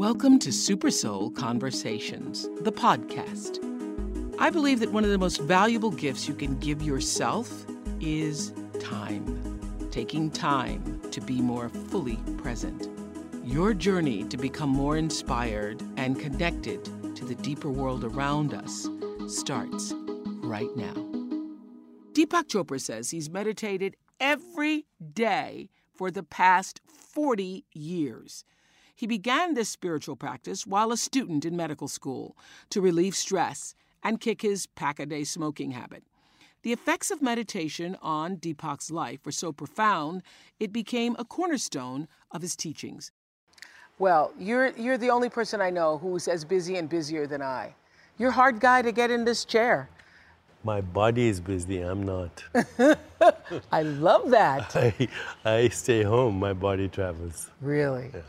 Welcome to Super Soul Conversations, the podcast. I believe that one of the most valuable gifts you can give yourself is time. Taking time to be more fully present. Your journey to become more inspired and connected to the deeper world around us starts right now. Deepak Chopra says he's meditated every day for the past 40 years. He began this spiritual practice while a student in medical school to relieve stress and kick his pack a day smoking habit. The effects of meditation on Deepak's life were so profound, it became a cornerstone of his teachings. Well, you're, you're the only person I know who's as busy and busier than I. You're a hard guy to get in this chair. My body is busy, I'm not. I love that. I, I stay home, my body travels. Really? Yeah.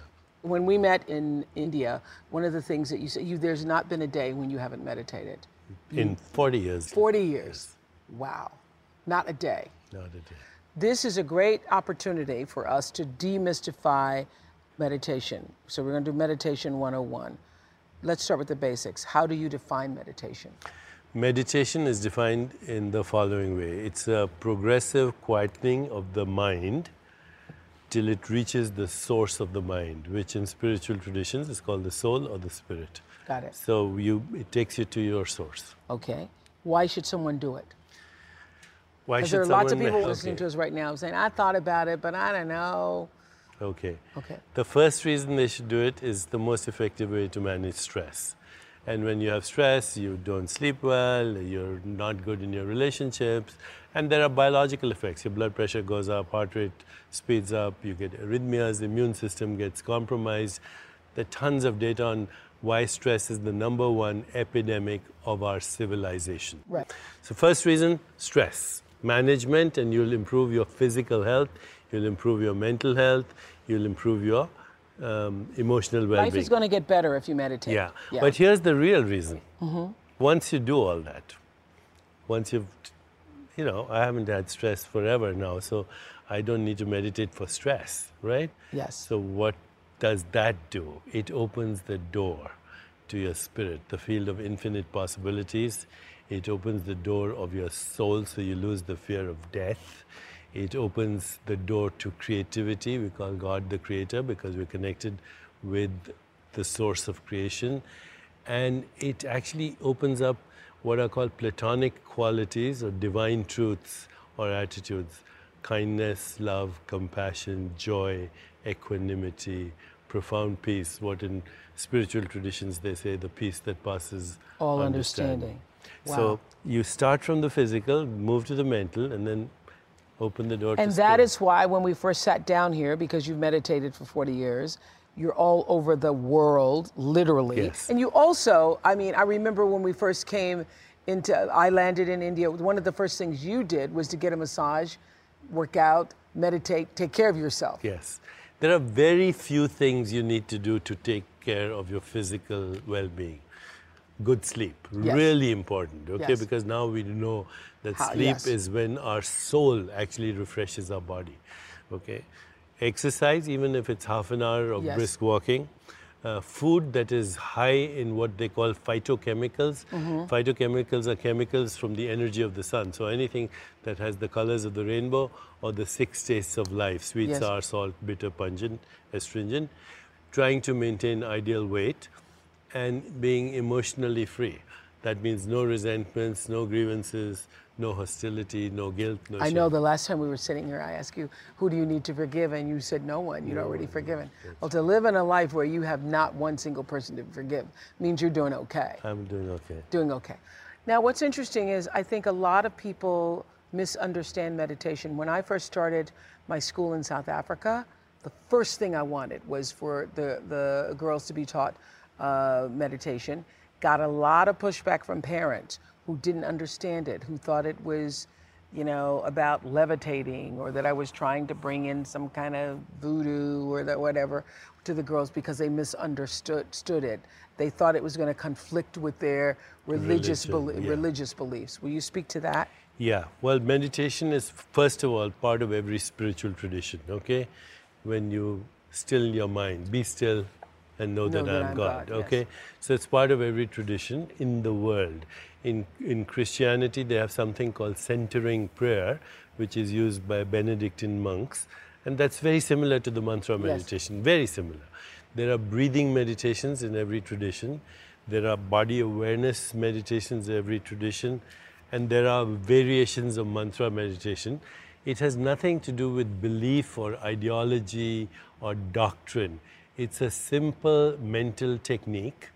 When we met in India, one of the things that you said, you, there's not been a day when you haven't meditated. In 40 years. 40 years. Wow. Not a day. Not a day. This is a great opportunity for us to demystify meditation. So we're going to do meditation 101. Let's start with the basics. How do you define meditation? Meditation is defined in the following way it's a progressive quietening of the mind till it reaches the source of the mind, which in spiritual traditions is called the soul or the spirit. Got it. So you, it takes you to your source. Okay. Why should someone do it? Why Because should there are lots of people me- listening okay. to us right now saying, I thought about it, but I don't know. Okay. Okay. The first reason they should do it is the most effective way to manage stress. And when you have stress, you don't sleep well, you're not good in your relationships, and there are biological effects. Your blood pressure goes up, heart rate speeds up, you get arrhythmias, the immune system gets compromised. There are tons of data on why stress is the number one epidemic of our civilization. Right. So, first reason stress management, and you'll improve your physical health, you'll improve your mental health, you'll improve your um, emotional well Life is going to get better if you meditate. yeah. But here's the real reason. Once you do all that, once you've, you know, I haven't had stress forever now, so I don't need to meditate for stress, right? Yes. So, what does that do? It opens the door to your spirit, the field of infinite possibilities. It opens the door of your soul so you lose the fear of death. It opens the door to creativity. We call God the creator because we're connected with the source of creation. And it actually opens up what are called platonic qualities or divine truths or attitudes kindness, love, compassion, joy, equanimity, profound peace, what in spiritual traditions they say the peace that passes All understanding. Wow. So you start from the physical, move to the mental, and then open the door And that spirit. is why when we first sat down here, because you've meditated for 40 years, you're all over the world, literally. Yes. And you also, I mean, I remember when we first came into, I landed in India, one of the first things you did was to get a massage, work out, meditate, take care of yourself. Yes. There are very few things you need to do to take care of your physical well being. Good sleep, Yes. really important, okay? Yes. Because now we know that How- sleep yes. is when our soul actually refreshes our body, okay? Exercise, even if it's half an hour of brisk walking. Uh, food that is high in what they call phytochemicals. Mm-hmm. Phytochemicals are chemicals from the energy of the sun. So anything that has the colors of the rainbow or the six tastes of life sweet, sour, salt, bitter, pungent, astringent, trying to maintain ideal weight and being emotionally free. That means no resentments, no grievances, no hostility, no guilt, no I shame. know the last time we were sitting here, I asked you, who do you need to forgive? And you said no one. You'd already forgiven. Well, to live in a life where you have not one single person to forgive means you're doing okay. I'm doing okay. Doing okay. Now, what's interesting is I think a lot of people misunderstand meditation. When I first started my school in South Africa, the first thing I wanted was for the, the girls to be taught uh, meditation. Got a lot of pushback from parents who didn't understand it, who thought it was, you know, about levitating or that I was trying to bring in some kind of voodoo or that whatever to the girls because they misunderstood stood it. They thought it was going to conflict with their religious Religion, belie- yeah. religious beliefs. Will you speak to that? Yeah, well, meditation is first of all part of every spiritual tradition, okay? When you still your mind, be still and know, that, I am God, yes. okay? So it's part of every tradition in the world. In, in Christianity, they have something called centering prayer, which is used by Benedictine monks, and that's very similar to the mantra meditation, very similar. There are breathing meditations in every tradition. There are body awareness meditations in every tradition and there are variations of mantra meditation. It has nothing to do with belief or ideology or doctrine. It's a simple mental technique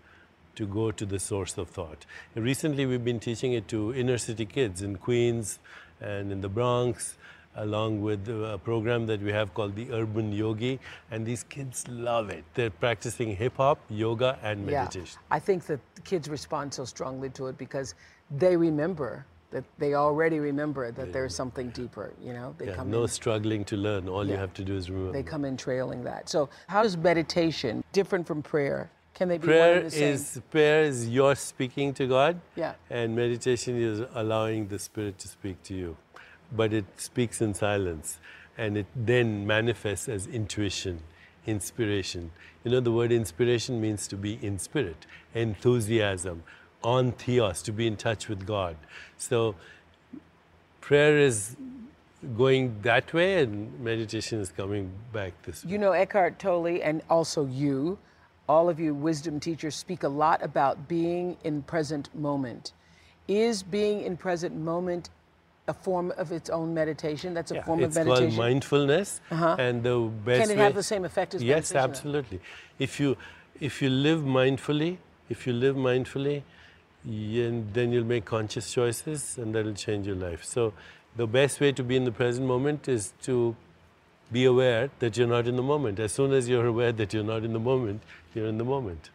to go to the source of thought. Recently, we've been teaching it to inner city kids in Queens and in the Bronx, along with a program that we have called the Urban Yogi, and these kids love it. They're practicing hip hop, yoga, and meditation. Yeah. I think that the kids respond so strongly to it because they remember that they already remember that there's something deeper, you know? They Yeah, come no in struggling to learn. All you have to do is remember. they come in trailing that. So how is meditation different from prayer? Can they be one prayer the same? is prayer is your speaking to God, Yeah. and meditation is allowing the Spirit to speak to you, but it speaks in silence, and it then manifests as intuition, inspiration. You know, the word inspiration means to be in spirit, enthusiasm, on theos, to be in touch with God. So prayer is going that way, and meditation is coming back this way. You know, Eckhart Tolle and also you, all of you wisdom teachers speak a lot about being in present moment. Is being in present moment a form of its own meditation? That's a Yeah, form of meditation. It's called mindfulness, uh-huh. and the best Can it way, have the same effect as yes, meditation? absolutely. If you if you live mindfully, if you live mindfully, y- then you'll make conscious choices, and that'll change your life. So, the best way to be in the present moment is to be aware that you're not in the moment. As soon as you're aware that you're not in the moment, you're in the moment.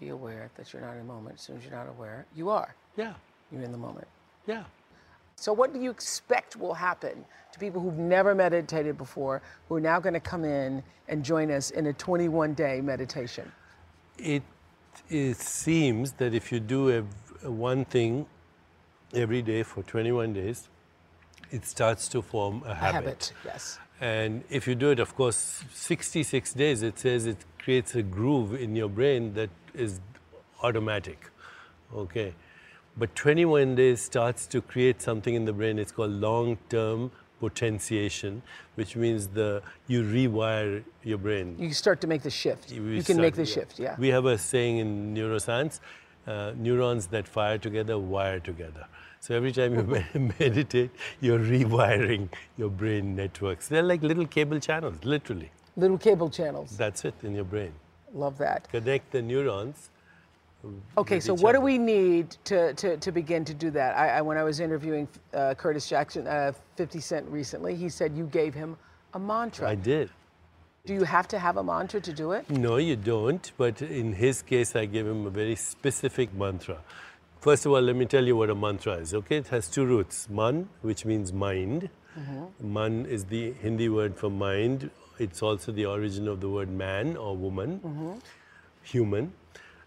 Be aware that you're not in the moment. As soon as you're not aware, you are. Yeah, You're in the moment. yeah. So, what do you expect will happen to people who've never meditated before, who are now going to come in and join us in a 21 day meditation? it, it seems that if you do ev- one thing every day for 21 days, it starts to form a A habit. habit, yes. And if you do it, of course, 66 days, it says it creates a groove in your brain that is automatic. Okay. But 21 days starts to create something in the brain. It's called long term potentiation, which means the you rewire your brain. You start to make the shift. We you can make the shift, yeah. We have a saying in neuroscience uh, neurons that fire together wire together. So every time you med- meditate, you're rewiring your brain networks. They're like little cable channels, literally. Little cable channels. That's it in your brain. Love that. Connect the neurons. Okay, so what do we need to, to, to begin to do that? I, I, when I was interviewing uh, Curtis Jackson, uh, 50 Cent recently, he said you gave him a mantra. I did. do you have to have a mantra to do it? No, you don't. But in his case, I gave him a very specific mantra. First of all, let me tell you what a mantra is. Okay, it has two roots. Man, which means mind. Man is the Hindi word for mind. It's also the origin of the word man or woman, human.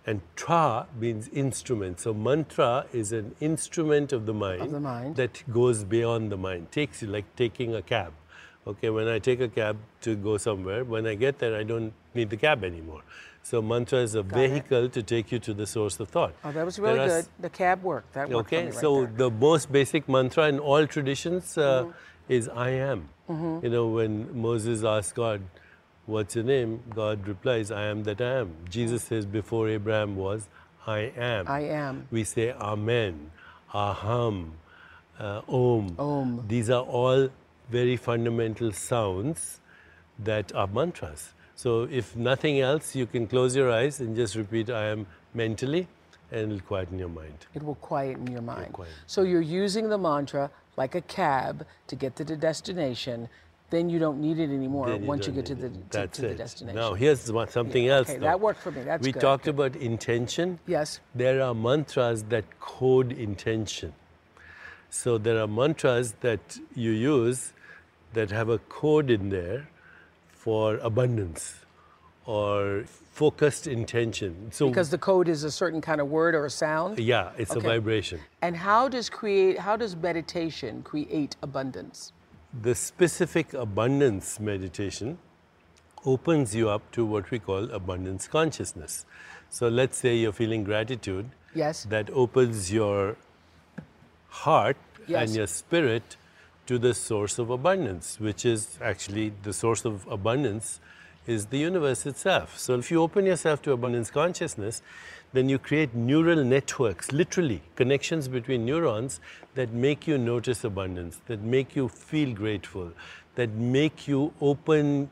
And tra means instrument. So mantra is an instrument of the mind, the mind. that goes beyond the mind. Takes you like taking a cab. Okay, when I take a cab to go somewhere, when I get there, I don't need the cab anymore. So mantra is a it. vehicle to take you to the source of thought. Oh, that was really are good. The cab worked. That worked Okay, right so there. The most basic mantra in all traditions uh, is I am. You know, when Moses asked God, What's your name? God replies, I am that I am. Jesus says, Before Abraham was, I am. I am. We say Amen, Aham, uh, Om. Om. These are all very fundamental sounds that are mantras. So if nothing else, you can close your eyes and just repeat I am mentally and it'll quieten your mind. It will quieten your mind. quieten. So you're using the mantra like a cab to get to the destination. Then you don't need it anymore Then once you get to the, to, to the it. destination. Now here's one- something else. okay, though. that worked for me. That's we good. talked Good. about intention. Yes. There are mantras that code intention. So there are mantras that you use that have a code in there for abundance or focused intention. So Because the code is a certain kind of word or a sound. yeah, it's Okay. a vibration. And how does create? How does meditation create abundance? The specific abundance meditation opens you up to what we call abundance consciousness. So let's say you're feeling gratitude. Yes. That opens your heart Yes. and your spirit to the source of abundance, which is actually the source of abundance is the universe itself. So if you open yourself to abundance consciousness, then you create neural networks, literally connections between neurons that make you notice abundance, that make you feel grateful, that make you open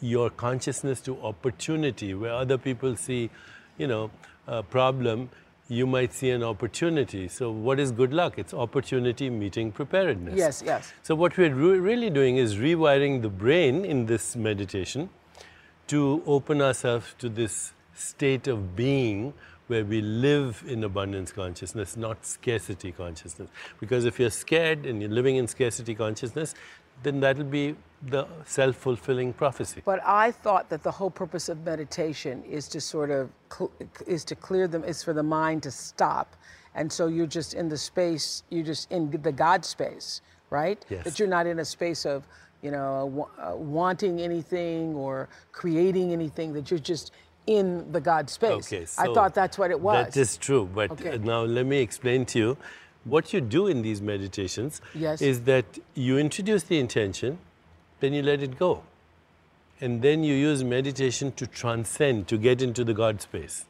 your consciousness to opportunity where other people see, you know, a problem, you might see an opportunity. So what is good luck? It's opportunity meeting preparedness. Yes, yes. So what we're re- really doing is rewiring the brain in this meditation to open ourselves to this state of being where we live in abundance consciousness, not scarcity consciousness. Because if you're scared and you're living in scarcity consciousness, then that'll be the self fulfilling prophecy. But I thought that the whole purpose of meditation is to sort of is to clear them is for the mind to stop, and so you're just in the space. You're just in the God space, right? Yes. That you're not in a space of you know uh, wanting anything or creating anything. That you're just in the God space. Okay, I thought that's what it was. That is true, but Okay. uh, now let me explain to you what you do in these meditations Yes. is that you introduce the intention, then you let it go. And then you use meditation to transcend, to get into the God space.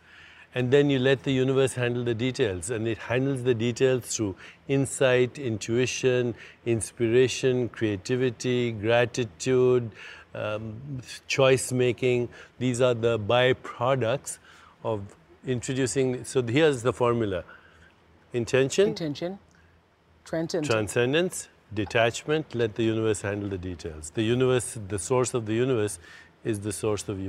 And then you let the universe handle the details, and it handles the details through insight, intuition, inspiration, creativity, gratitude, um, choice making. These are the byproducts of introducing. So here's the formula intention, intention, transcendence. transcendence, detachment, let the universe handle the details. The universe, the source of the universe, is the source of you.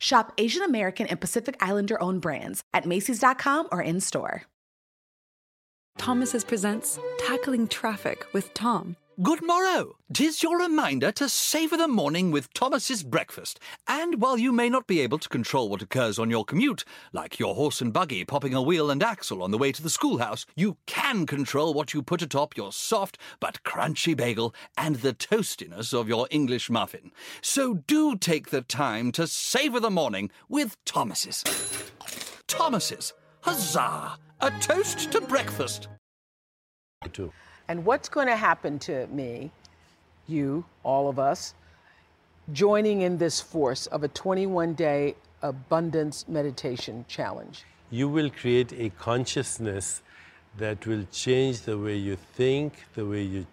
Shop Asian American and Pacific Islander owned brands at Macy's.com or in store. Thomas's presents Tackling Traffic with Tom. Good morrow! Tis your reminder to savour the morning with Thomas's breakfast. And while you may not be able to control what occurs on your commute, like your horse and buggy popping a wheel and axle on the way to the schoolhouse, you can control what you put atop your soft but crunchy bagel and the toastiness of your English muffin. So do take the time to savour the morning with Thomas's. Thomas's. Huzzah! A toast to breakfast. Too. And what's going to happen to me, you, all of us, joining in this force of a 21 day abundance meditation challenge? You will create a consciousness that will change the way you think, the way you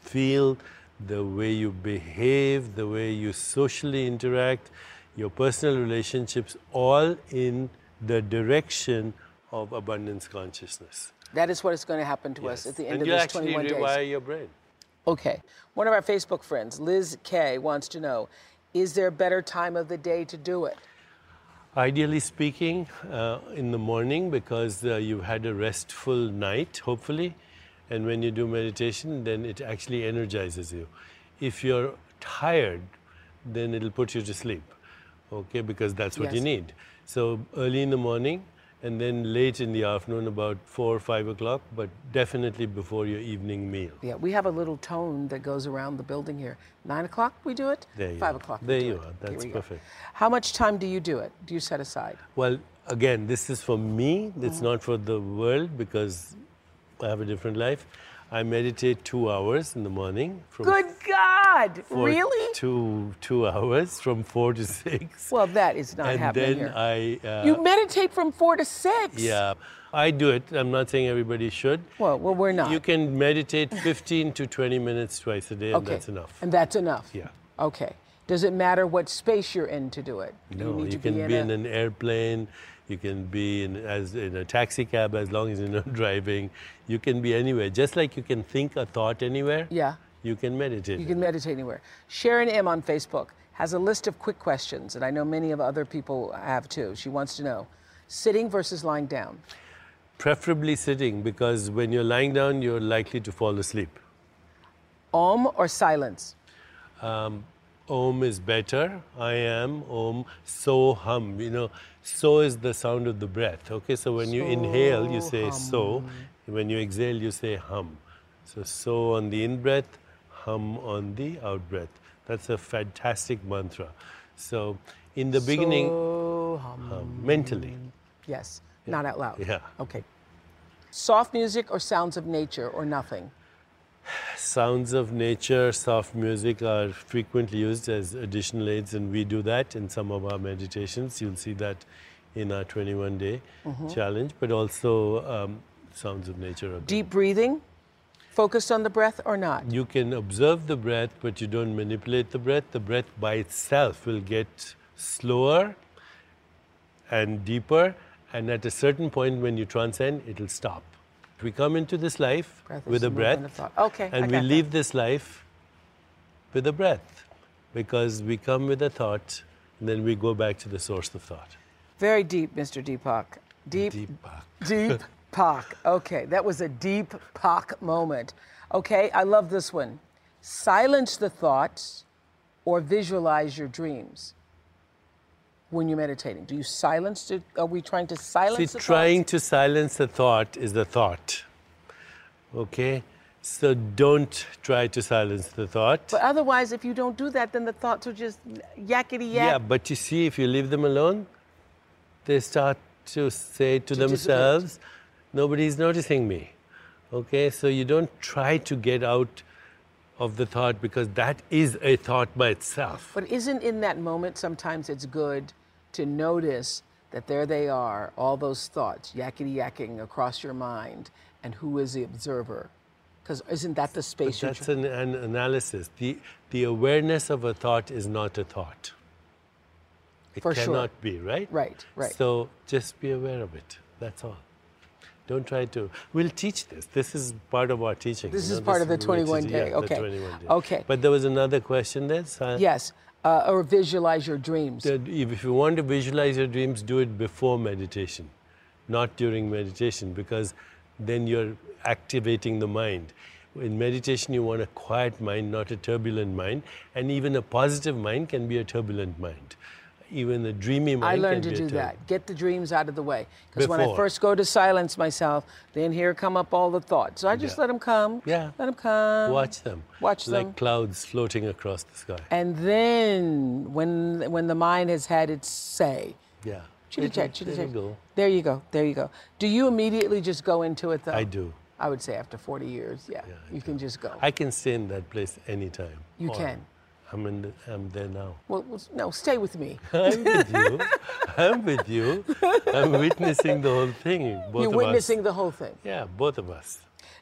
feel, the way you behave, the way you socially interact, your personal relationships, all in the direction of abundance consciousness. That is what is going to happen to us at the end and of you this actually 21 rewire days. your brain. Okay. One of our Facebook friends, Liz K, wants to know Is there a better time of the day to do it? Ideally speaking, uh, in the morning because uh, you've had a restful night, hopefully, and when you do meditation, then it actually energizes you. If you're tired, then it'll put you to sleep. Okay, because that's what you need. So early in the morning and then late in the afternoon, about four or five o'clock, but definitely before your evening meal. Yeah, we have a little tone that goes around the building here. Nine o'clock we do it. There you Five o'clock. There you are. That's we go. perfect. How much time do you do it? Do you set aside? Well, again, this is for me. It's Mm-hmm. not for the world because I have a different life. I meditate two hours in the morning. From Good God! Really? Two two hours from four to six. Well, that is not and happening then here. I. Uh, you meditate from four to six. yeah, I do it. I'm not saying everybody should. Well, well, we're not. You can meditate 15 to 20 minutes twice a day, and okay. that's enough. And that's enough. Yeah. Okay. Does it matter what space you're in to do it? Do No, you, need to can be in, be a, in an airplane. You can be in as in a taxi cab as long as you're not driving. You can be anywhere. Just like you can think a thought anywhere. Yeah. You can meditate. You can meditate anywhere. Sharon M on Facebook has a list of quick questions, and I know many of other people have too. She wants to know sitting versus lying down. Preferably sitting because when you're lying down, you're likely to fall asleep. Om or silence? Um, Om is better. I am Om. So hum. You know, so is the sound of the breath. Okay, so when you inhale, you say so. When you exhale, you say hum. So so on the in breath, hum on the out breath. That's a fantastic mantra. So in the beginning, So hum. hum, mentally. Yes, not out loud. Yeah. Okay. Soft music or sounds of nature or nothing? Sounds of nature, soft music are frequently used as additional aids, and we do that in some of our meditations. You'll see that in our 21 day challenge, but also um, sounds of nature. Deep breathing, focused on the breath or not? You can observe the breath, but you don't manipulate the breath. The breath by itself will get slower and deeper, and at a certain point, when you transcend, it'll stop. We come into this life Breath with a breath. Okay, and we got that. leave this life with a breath because we come with a thought, and then we go back to the source of thought. Very deep, Mr. Deepak. Deep, Deepak. deep Pak. Okay, that was a deep Pak moment. Okay, I love this one. Silence the thoughts or visualize your dreams when you're meditating. Do you silence it? Are we trying to silence See, the trying thoughts? to silence the thought is the thought. Okay? So don't try to silence the thought. But otherwise, if you don't do that, then the thoughts are just yakety yak. Yeah, but you see, if you leave them alone, they start to say to, To dissipate. themselves, nobody's noticing me. Okay, so you don't try to get out of the thought because that is a thought by itself. But isn't in that moment sometimes it's good to notice that there they are, all those thoughts yakety yakking across your mind, and who is the observer? Because isn't that the space you're That's an, an analysis. The, the awareness of a thought is not a thought. It For sure. cannot be, right? Right, right. So just be aware of it. That's all. Don't try to. We'll teach this. This is part of our teaching. This you is know, part of the 21 teaching- day, yeah, okay. The 21 day. Okay. But there was another question there. So Yes, uh, or visualize your dreams. if you want to visualize your dreams, do it before meditation, not during meditation, because then you're activating the mind. In meditation, you want a quiet mind, not a turbulent mind. And even a positive mind can be a turbulent mind. Even the dreamy mind I learned to do that. Get the dreams out of the way. Because when I first go to silence myself, then here come up all the thoughts. So I just Yeah. let them come. Yeah. Let them come. Watch them. Watch like them. Like clouds floating across the sky. And then when when the mind has had its say, Yeah. chitty There- chat, chitty there chat. you go. There you go. There you go. Do you immediately just go into it though? I do. I would say after 40 years, yeah, Yeah, you do. can just go. I can stay in that place anytime. You Or can. I'm, in the, I'm there now. well, well, no, stay with me. I'm with you. I'm with you. I'm witnessing the whole thing. Both You're witnessing us. the whole thing. Yeah, both of us.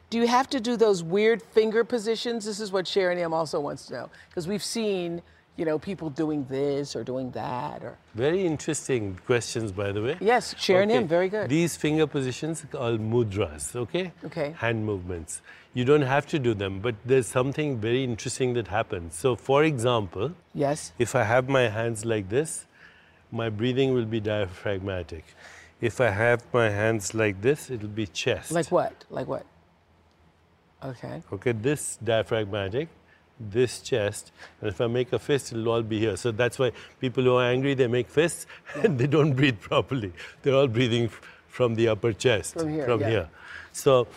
Do you have to do those weird finger positions? This is what Sharon M also wants to know because we've seen, you know, people doing this or doing that or Very interesting questions, by the way. yes, Sharon M, very good. These finger positions are called mudras, okay? Okay. Hand movements. You don't have to do them, but there's something very interesting that happens. So, for example, yes, if I have my hands like this, my breathing will be diaphragmatic. If I have my hands like this, it'll be chest. like what? Like what? Okay. Okay, this diaphragmatic, this chest, and if I make a fist, it'll all be here. So that's why people who are angry, they make fists and they don't breathe properly. They're all breathing from the upper chest, From here, From yeah. So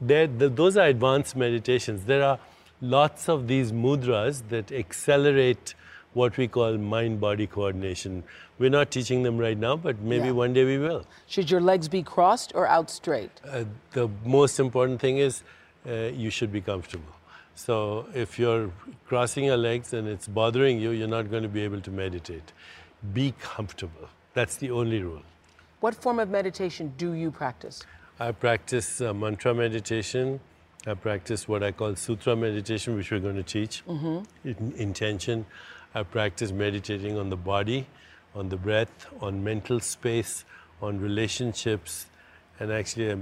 there, th those are advanced meditations. There are lots of these mudras that accelerate what we call mind-body coordination. We're not teaching them right now, but maybe Yeah. one day we will. Should your legs be crossed or out straight? Uh, the most important thing is uh, you should be comfortable. So if you're crossing your legs and it's bothering you, you're not going to be able to meditate. Be comfortable. That's the only rule. What form of meditation do you practice? I practice uh, mantra meditation. I practice what I call sutra meditation, which we're going to teach. In, intention. I practice meditating on the body, on the breath, on mental space, on relationships, and actually I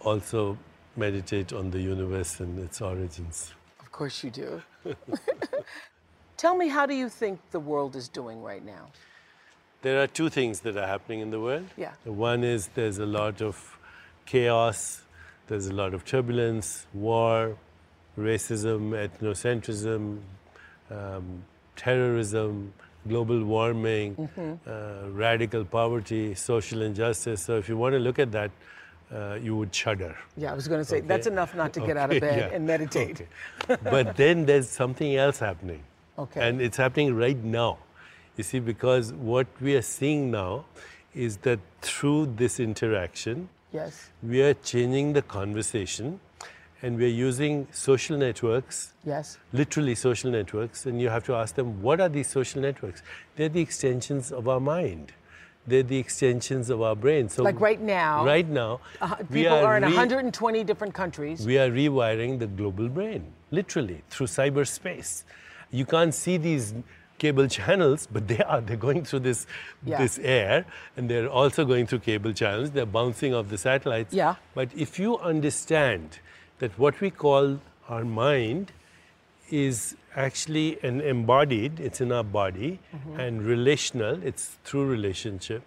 also meditate on the universe and its origins. Of course you do. Tell me, how do you think the world is doing right now? There are two things that are happening in the world. Yeah. The One is there's a lot of chaos, there's a lot of turbulence, war, racism, ethnocentrism, um, terrorism, global warming, Mm-hmm. uh, radical poverty, social injustice. So if you want to look at that, uh, you would shudder. Yeah, I was going to say that's Okay. enough not to get out of bed yeah. and meditate. Okay. but then there's something else happening. Okay. And it's happening right now. You see, because what we are seeing now is that through this interaction, Yes. we are changing the conversation and we're using social networks, Yes. literally social networks, and you have to ask them, what are these social networks? They're the extensions of our mind. They're the extensions of our brain. So Like right now, Right now, Uh, people are, in re- 120 different countries. we are rewiring the global brain, literally, through cyberspace. You can't see these cable channels, but they are. They're going through this, Yeah. this air, and they're also going through cable channels. They're bouncing off the satellites. Yeah. But if you understand that what we call our mind is actually an embodied, it's in our body, mm-hmm. and relational, it's through relationship,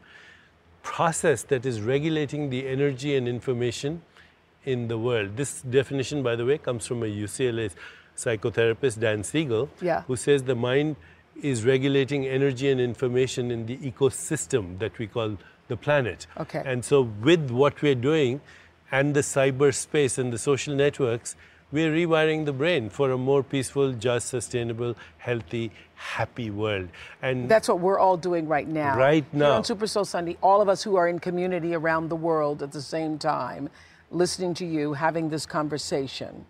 process that is regulating the energy and information in the world. This definition, by the way, comes from a UCLA psychotherapist, Dan Siegel, Yeah. who says the mind is regulating energy and information in the ecosystem that we call the planet. Okay. And so, with what we're doing and the cyberspace and the social networks, we're rewiring the brain for a more peaceful, just, sustainable, healthy, happy world. And That's what we're all doing right now. Right Here now. on Super Soul Sunday, all of us who are in community around the world at the same time, listening to you, having this conversation.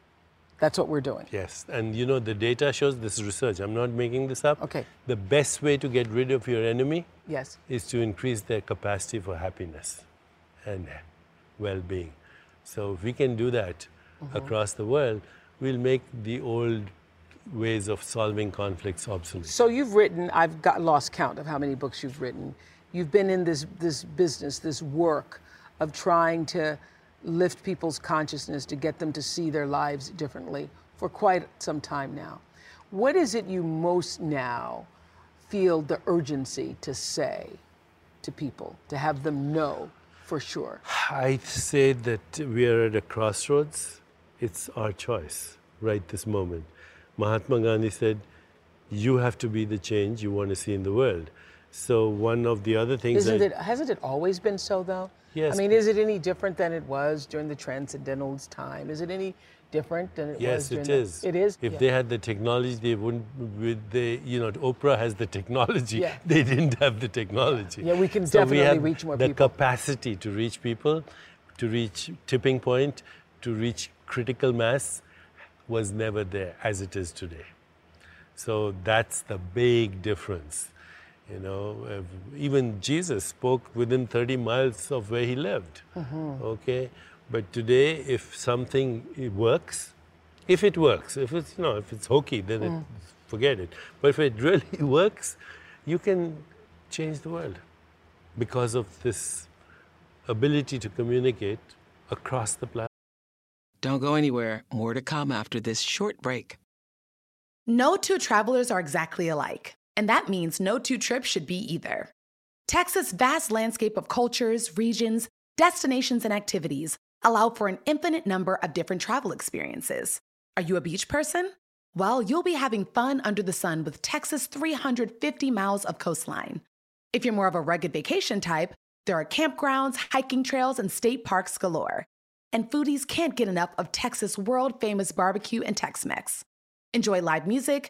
That's what we're doing. Yes, and you know, the data shows this is research. I'm not making this up. Okay. The best way to get rid of your enemy Yes. is to increase their capacity for happiness and well being. So, if we can do that Mm-hmm. across the world, we'll make the old ways of solving conflicts obsolete. So you've written, I've got lost count of how many books you've written. You've been in this this business, this work of trying to lift people's consciousness to get them to see their lives differently for quite some time now. What is it you most now feel the urgency to say to people, to have them know for sure? I say that we are at a crossroads. It's our choice right this moment. Mahatma Gandhi said, You have to be the change you want to see in the world. So, one of the other things Isn't I- it, hasn't it always been so though? Yes. I mean, is it any different than it was during the Transcendentals' time? Is it any different than it was Yes, it is. The, it is. If Yeah. they had the technology, they wouldn't. With they, you know, Oprah has the technology. Yeah. They didn't have the technology. Yeah, we can So definitely have reach more the people. The capacity to reach people, to reach tipping point, to reach critical mass, was never there as it is today. So that's the big difference. You know, uh, even Jesus spoke within 30 miles of where he lived. Okay, but today, if something it works, if it works, if it's you know, if it's hokey, then it, forget it. But if it really works, you can change the world because of this ability to communicate across the planet. Don't go anywhere. More to come after this short break. No two travelers are exactly alike, and that means no two trips should be either. Texas' vast landscape of cultures, regions, destinations, and activities allow for an infinite number of different travel experiences. Are you a beach person? Well, you'll be having fun under the sun with Texas' 350 miles of coastline. If you're more of a rugged vacation type, there are campgrounds, hiking trails, and state parks galore. And foodies can't get enough of Texas' world famous barbecue and Tex Mex. Enjoy live music,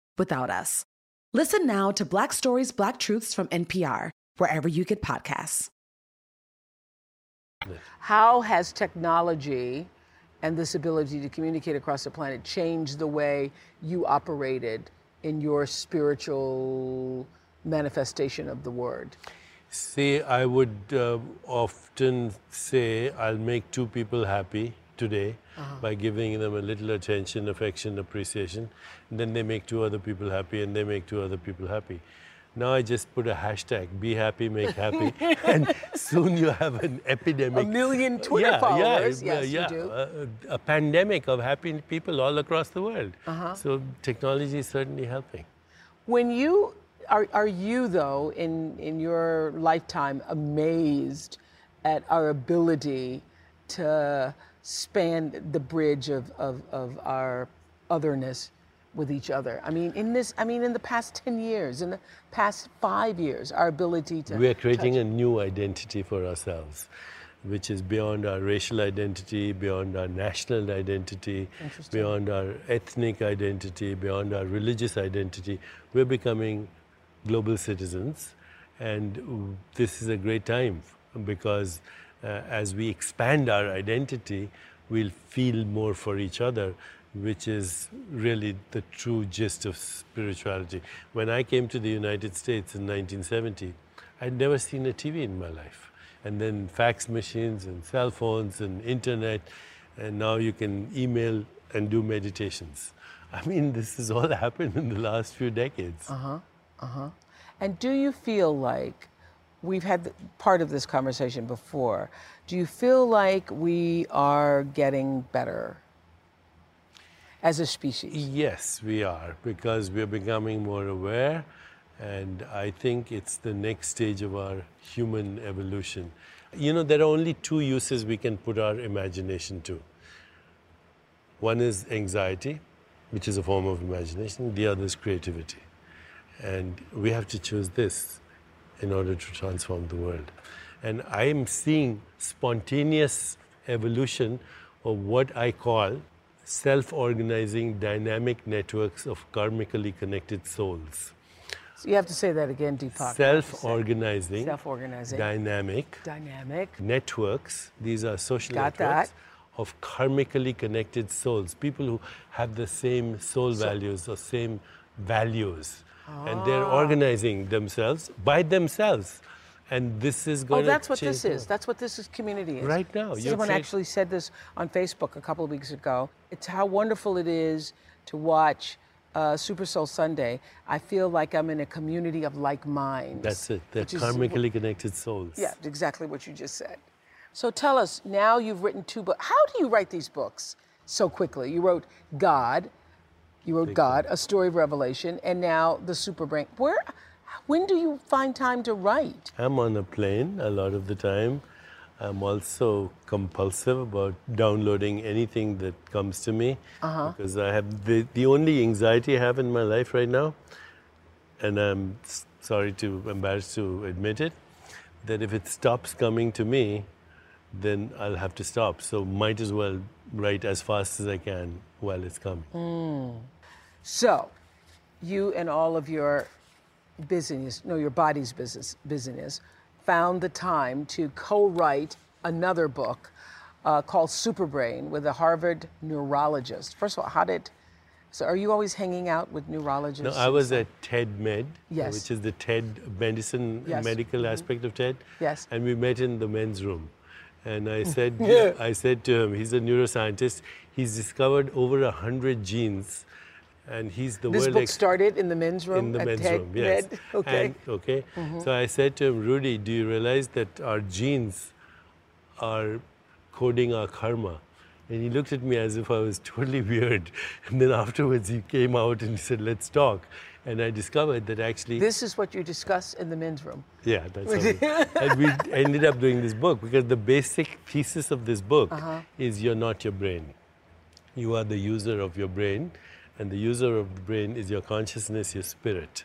without us. Listen now to Black Stories, Black Truths from NPR, wherever you get podcasts. How has technology and this ability to communicate across the planet changed the way you operated in your spiritual manifestation of the word? See, I would uh, often say I'll make two people happy today by giving them a little attention, affection, appreciation. And then they make two other people happy and they make two other people happy. Now I just put a hashtag, be happy, make happy, and soon you have an epidemic. A million Twitter yeah, followers. Yeah, yes, yeah, you do. A, a pandemic of happy people all across the world. Uh-huh. So technology is certainly helping. When you are, are you though in in your lifetime amazed at our ability to span the bridge of, of, of our otherness with each other? I mean, in this, I mean, in the past ten years, in the past five years, our ability to We are creating touch- a new identity for ourselves, which is beyond our racial identity, beyond our national identity, beyond our ethnic identity, beyond our religious identity. We're becoming global citizens, and this is a great time because as we expand our identity, we'll feel more for each other, which is really the true gist of spirituality. When I came to the United States in 1970, I'd never seen a TV in my life. And then fax machines and cell phones and internet, and now you can email and do meditations. I mean, this has all happened in the last few decades. Uh huh. Uh huh. And do you feel like we've had part of this conversation before? Do you feel like we are getting better as a species? Yes, we are, because we're becoming more aware, and I think it's the next stage of our human evolution. You know, there are only two uses we can put our imagination to. One is anxiety, which is a form of imagination, the other is creativity. And we have to choose this in order to transform the world. And I am seeing spontaneous evolution of what I call self organizing dynamic networks of karmically connected souls. So you have to say that again, Deepak. Self organizing, Self-organizing. dynamic Dynamic. networks, these are social Got networks that. of karmically connected souls, people who have the same soul values or same values. And they're Ah. organizing themselves by themselves. And this is Oh, going to that's what this is. That's what this is community is. Right now, Someone actually said this on Facebook a couple of weeks ago. It's how wonderful it is to watch uh, Super Soul Sunday. I feel like I'm in a community of like minds. That's it. They're which is- karmically connected souls. Yeah, exactly what you just said. So tell us, now you've written two books. How do you write these books so quickly? You wrote God, you wrote God, A Story of Revelation, and now The Super Brain. Where, when do you find time to write? I'm on a plane a lot of the time. I'm also compulsive about downloading anything that comes to me Uh-huh. because I have the, the only anxiety I have in my life right now, and I'm sorry to embarrassed to admit it, that if it stops coming to me, then I'll have to stop. So might as well write as fast as I can while it's coming. Mm. So, you and all of your business, no, your body's business, business, found the time to co-write another book uh, called Superbrain with a Harvard neurologist. First of all, how did? So, are you always hanging out with neurologists? No, I was at TED Med, Yes. which is the TED medicine Yes. medical aspect of TED. Yes. And we met in the men's room. And I said, I said to him, he's a neuroscientist. He's discovered over a hundred genes, and he's the This world book ex- started in the men's room in the men's TED room. Yes. Okay. And, okay. Mm-hmm. So I said to him, Rudy, do you realize that our genes are coding our karma? And he looked at me as if I was totally weird. And then afterwards, he came out and he said, "Let's talk." And I discovered that actually, this is what you discuss in the men's room. yeah, that's how we, and we ended up doing this book because the basic thesis of this book Uh-huh. is you're not your brain. You are the user of your brain, and the user of the brain is your consciousness, your spirit.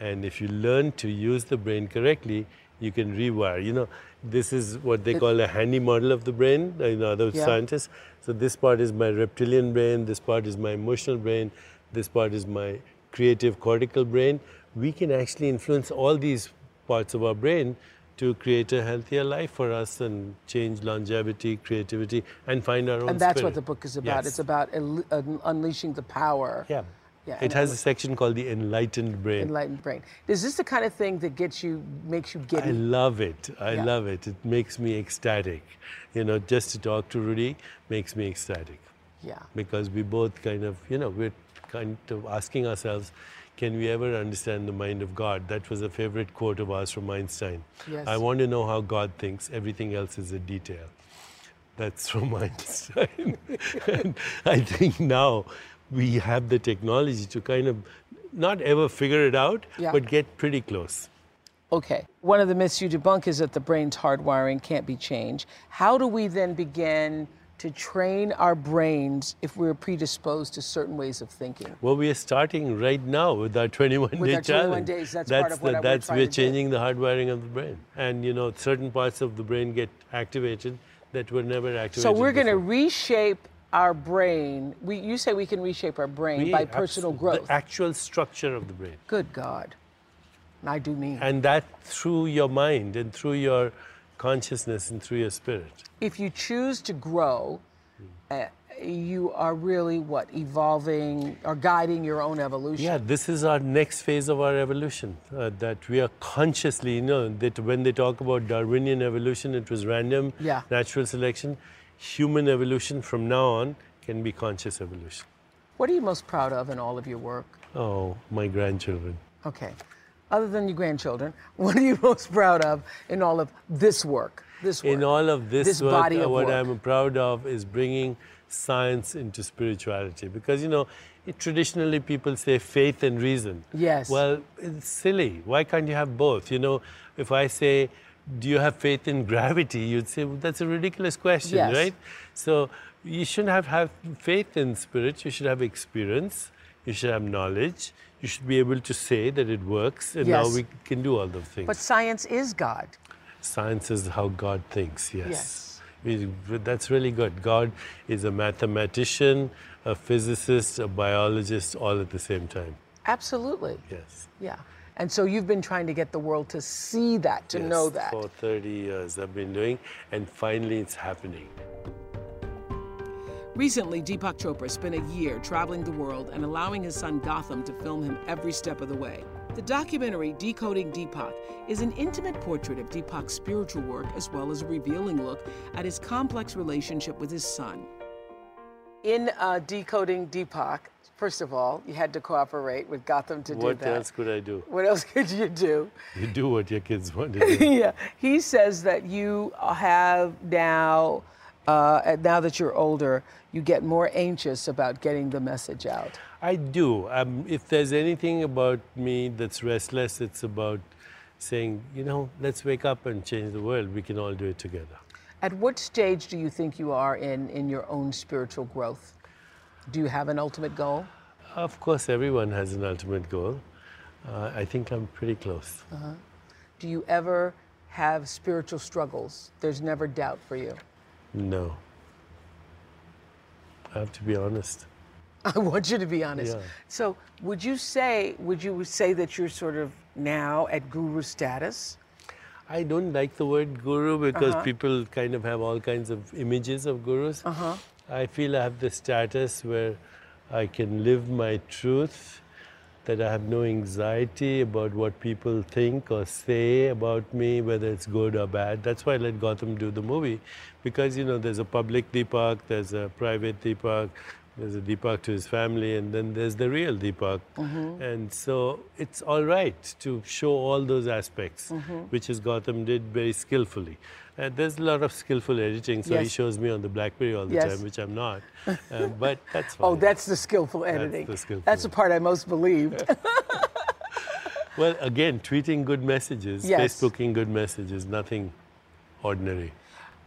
And if you learn to use the brain correctly, you can rewire. You know, this is what they call a handy model of the brain, you know, other Yeah. scientists. So this part is my reptilian brain, this part is my emotional brain, this part is my creative cortical brain. We can actually influence all these parts of our brain to create a healthier life for us and change longevity, creativity, and find our own And that's spirit. what the book is about. Yes. It's about uh, unleashing the power. Yeah. Yeah, it has a section called the enlightened brain. Enlightened brain. Is this the kind of thing that gets you, makes you I giddy? love it. I Yeah. love it. It makes me ecstatic. You know, just to talk to Rudy makes me ecstatic yeah. because we both kind of, you know, we're kind of asking ourselves, can we ever understand the mind of God? That was a favorite quote of ours from Einstein. Yes. I want to know how God thinks. Everything else is a detail. That's from Einstein. and I think now we have the technology to kind of not ever figure it out, Yeah. but get pretty close. Okay. One of the myths you debunk is that the brain's hardwiring can't be changed. How do we then begin to train our brains if we're predisposed to certain ways of thinking? Well, we are starting right now with our 21 With day our 21 challenge. days, that's part of what the, I- that's we're changing the hardwiring of the brain, and you know certain parts of the brain get activated that were never activated. So we're going to reshape our brain. We, you say we can reshape our brain We by personal growth. The actual structure of the brain, Good God. I do mean. and that through your mind and through your consciousness and through your spirit. if you choose to grow, uh, you are really what evolving or guiding your own evolution. Yeah, this is our next phase of our evolution. Uh, that we are consciously, you know, that when they talk about Darwinian evolution, it was random, Yeah. natural selection. Human evolution from now on can be conscious evolution. What are you most proud of in all of your work? Oh, my grandchildren. Okay. Other than your grandchildren, what are you most proud of in all of this work? This work. In all of this, This work, body of what work. I'm proud of is bringing science into spirituality. Because, you know, it, traditionally people say faith and reason. Yes. Well, it's silly. Why can't you have both? You know, if I say, do you have faith in gravity? You'd say, well, that's a ridiculous question, Yes. right? So you shouldn't have, have faith in spirit. You should have experience. You should have knowledge. You should be able to say that it works. And now we can do all those things. but science is God. Science is how God thinks, yes. Yes. We- That's really good. God is a mathematician, a physicist, a biologist, all at the same time. Absolutely. Yes. Yeah. And so you've been trying to get the world to see that, to Yes, know that. For 30 years I've been doing, and finally it's happening. Recently, Deepak Chopra spent a year traveling the world and allowing his son Gotham to film him every step of the way. The documentary Decoding Deepak is an intimate portrait of Deepak's spiritual work as well as a revealing look at his complex relationship with his son. In uh, decoding Deepak, first of all, you had to cooperate with Gotham to do that. What else could I do? What else could you do? You do what your kids want to do. yeah, he says that you have now, uh, now that you're older, you get more anxious about getting the message out. I do. Um, if there's anything about me that's restless, it's about saying, you know, let's wake up and change the world. We can all do it together. At what stage do you think you are in, in your own spiritual growth? Do you have an ultimate goal? Of course, everyone has an ultimate goal. Uh, I think I'm pretty close. Do you ever have spiritual struggles? There's never doubt for you. No. I have to be honest. I want you to be honest. Yeah. So, would you say would you say that you're sort of now at guru status? I don't like the word guru because Uh-huh. people kind of have all kinds of images of gurus. Uh-huh. I feel I have the status where I can live my truth, that I have no anxiety about what people think or say about me, whether it's good or bad. That's why I let Gotham do the movie, because you know there's a public Deepak, there's a private Deepak, there's a Deepak to his family, and then there's the real Deepak. And so it's all right to show all those aspects, which is Gotham did very skillfully. Uh, there's a lot of skillful editing, so he shows me on the BlackBerry all the Yes. time, which I'm not. Uh, but that's fine. Oh, that's the skillful editing. That's the skillful That's the part I most believed. Well, again, tweeting good messages, Yes. Facebooking good messages, nothing ordinary.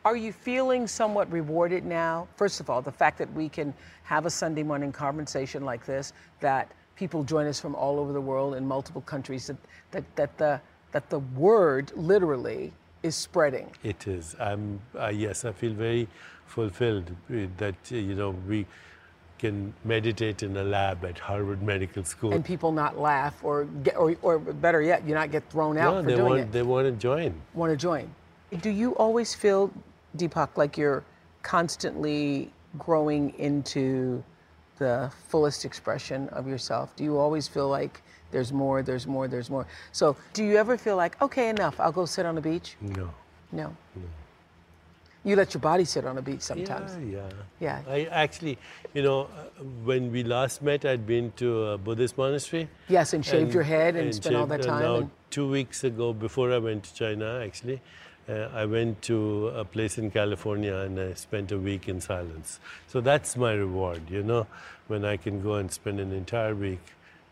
Are you feeling somewhat rewarded now? First of all, the fact that we can have a Sunday morning conversation like this, that people join us from all over the world in multiple countries, that, that, that, the, that the word literally is spreading. It is. I'm, uh, yes, I feel very fulfilled that, uh, you know, we can meditate in a lab at Harvard Medical School. And people not laugh or, get, or, or better yet, you not get thrown out no, for they doing want, it. they want to join. want to join. Do you always feel, Deepak, like you're constantly growing into the fullest expression of yourself? Do you always feel like there's more, there's more, there's more? So, do you ever feel like, okay, enough, I'll go sit on the beach? No. No. You let your body sit on the beach sometimes. Yeah, yeah. Yeah. I actually, you know, uh, when we last met, I'd been to a Buddhist monastery. Yes, and shaved your head and spent all shaved- that and Now, and- two weeks ago, before I went to China, actually, uh, I went to a place in California and I spent a week in silence. So that's my reward, you know, when I can go and spend an entire week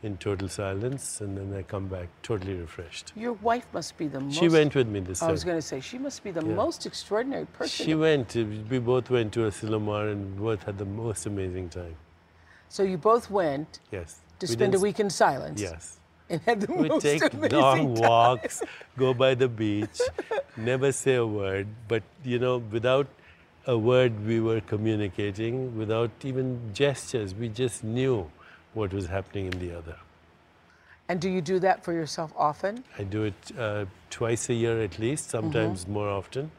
in total silence and then I come back totally refreshed. Your wife must be the most. She went with me this I time. was going to say, she must be the Yeah. most extraordinary person. She went. We both went to Asilomar and both had the most amazing time. so you both went Yes. to We spend a week in silence. Yes. And had the We most take amazing long time. walks, go by the beach, never say a word. But, you know, without a word, we were communicating, without even gestures. We just knew what was happening in the other. And do you do that for yourself often? I do it uh, twice a year at least, sometimes more often.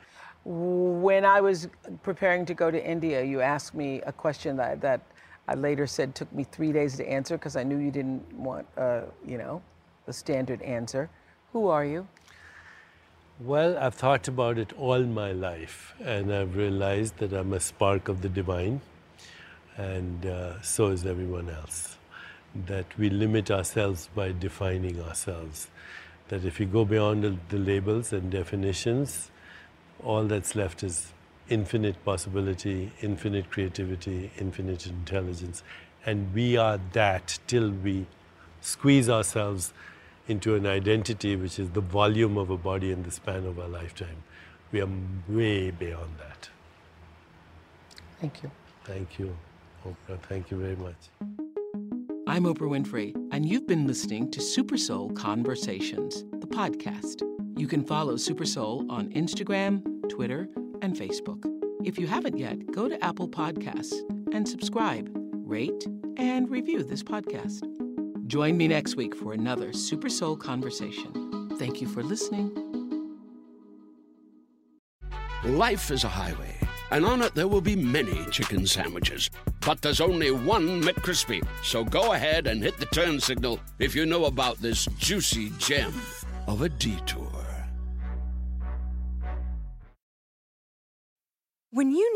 When I was preparing to go to India, you asked me a question that, that I later said it took me three days to answer because I knew you didn't want, uh, you know, the standard answer. Who are you? Well, I've thought about it all my life, and I've realized that I'm a spark of the divine, and uh, so is everyone else. That we limit ourselves by defining ourselves. That if you go beyond the labels and definitions, all that's left is infinite possibility, infinite creativity, infinite intelligence. And we are that till we squeeze ourselves into an identity which is the volume of a body in the span of our lifetime. We are way beyond that. Thank you. Thank you, Oprah. Thank you very much. I'm Oprah Winfrey, and you've been listening to Super Soul Conversations, the podcast. You can follow Super Soul on Instagram, Twitter, and Facebook. If you haven't yet, go to Apple Podcasts and subscribe, rate, and review this podcast. Join me next week for another Super Soul Conversation. Thank you for listening. Life is a highway, and on it there will be many chicken sandwiches. But there's only one McCrispy. So go ahead and hit the turn signal if you know about this juicy gem of a detour.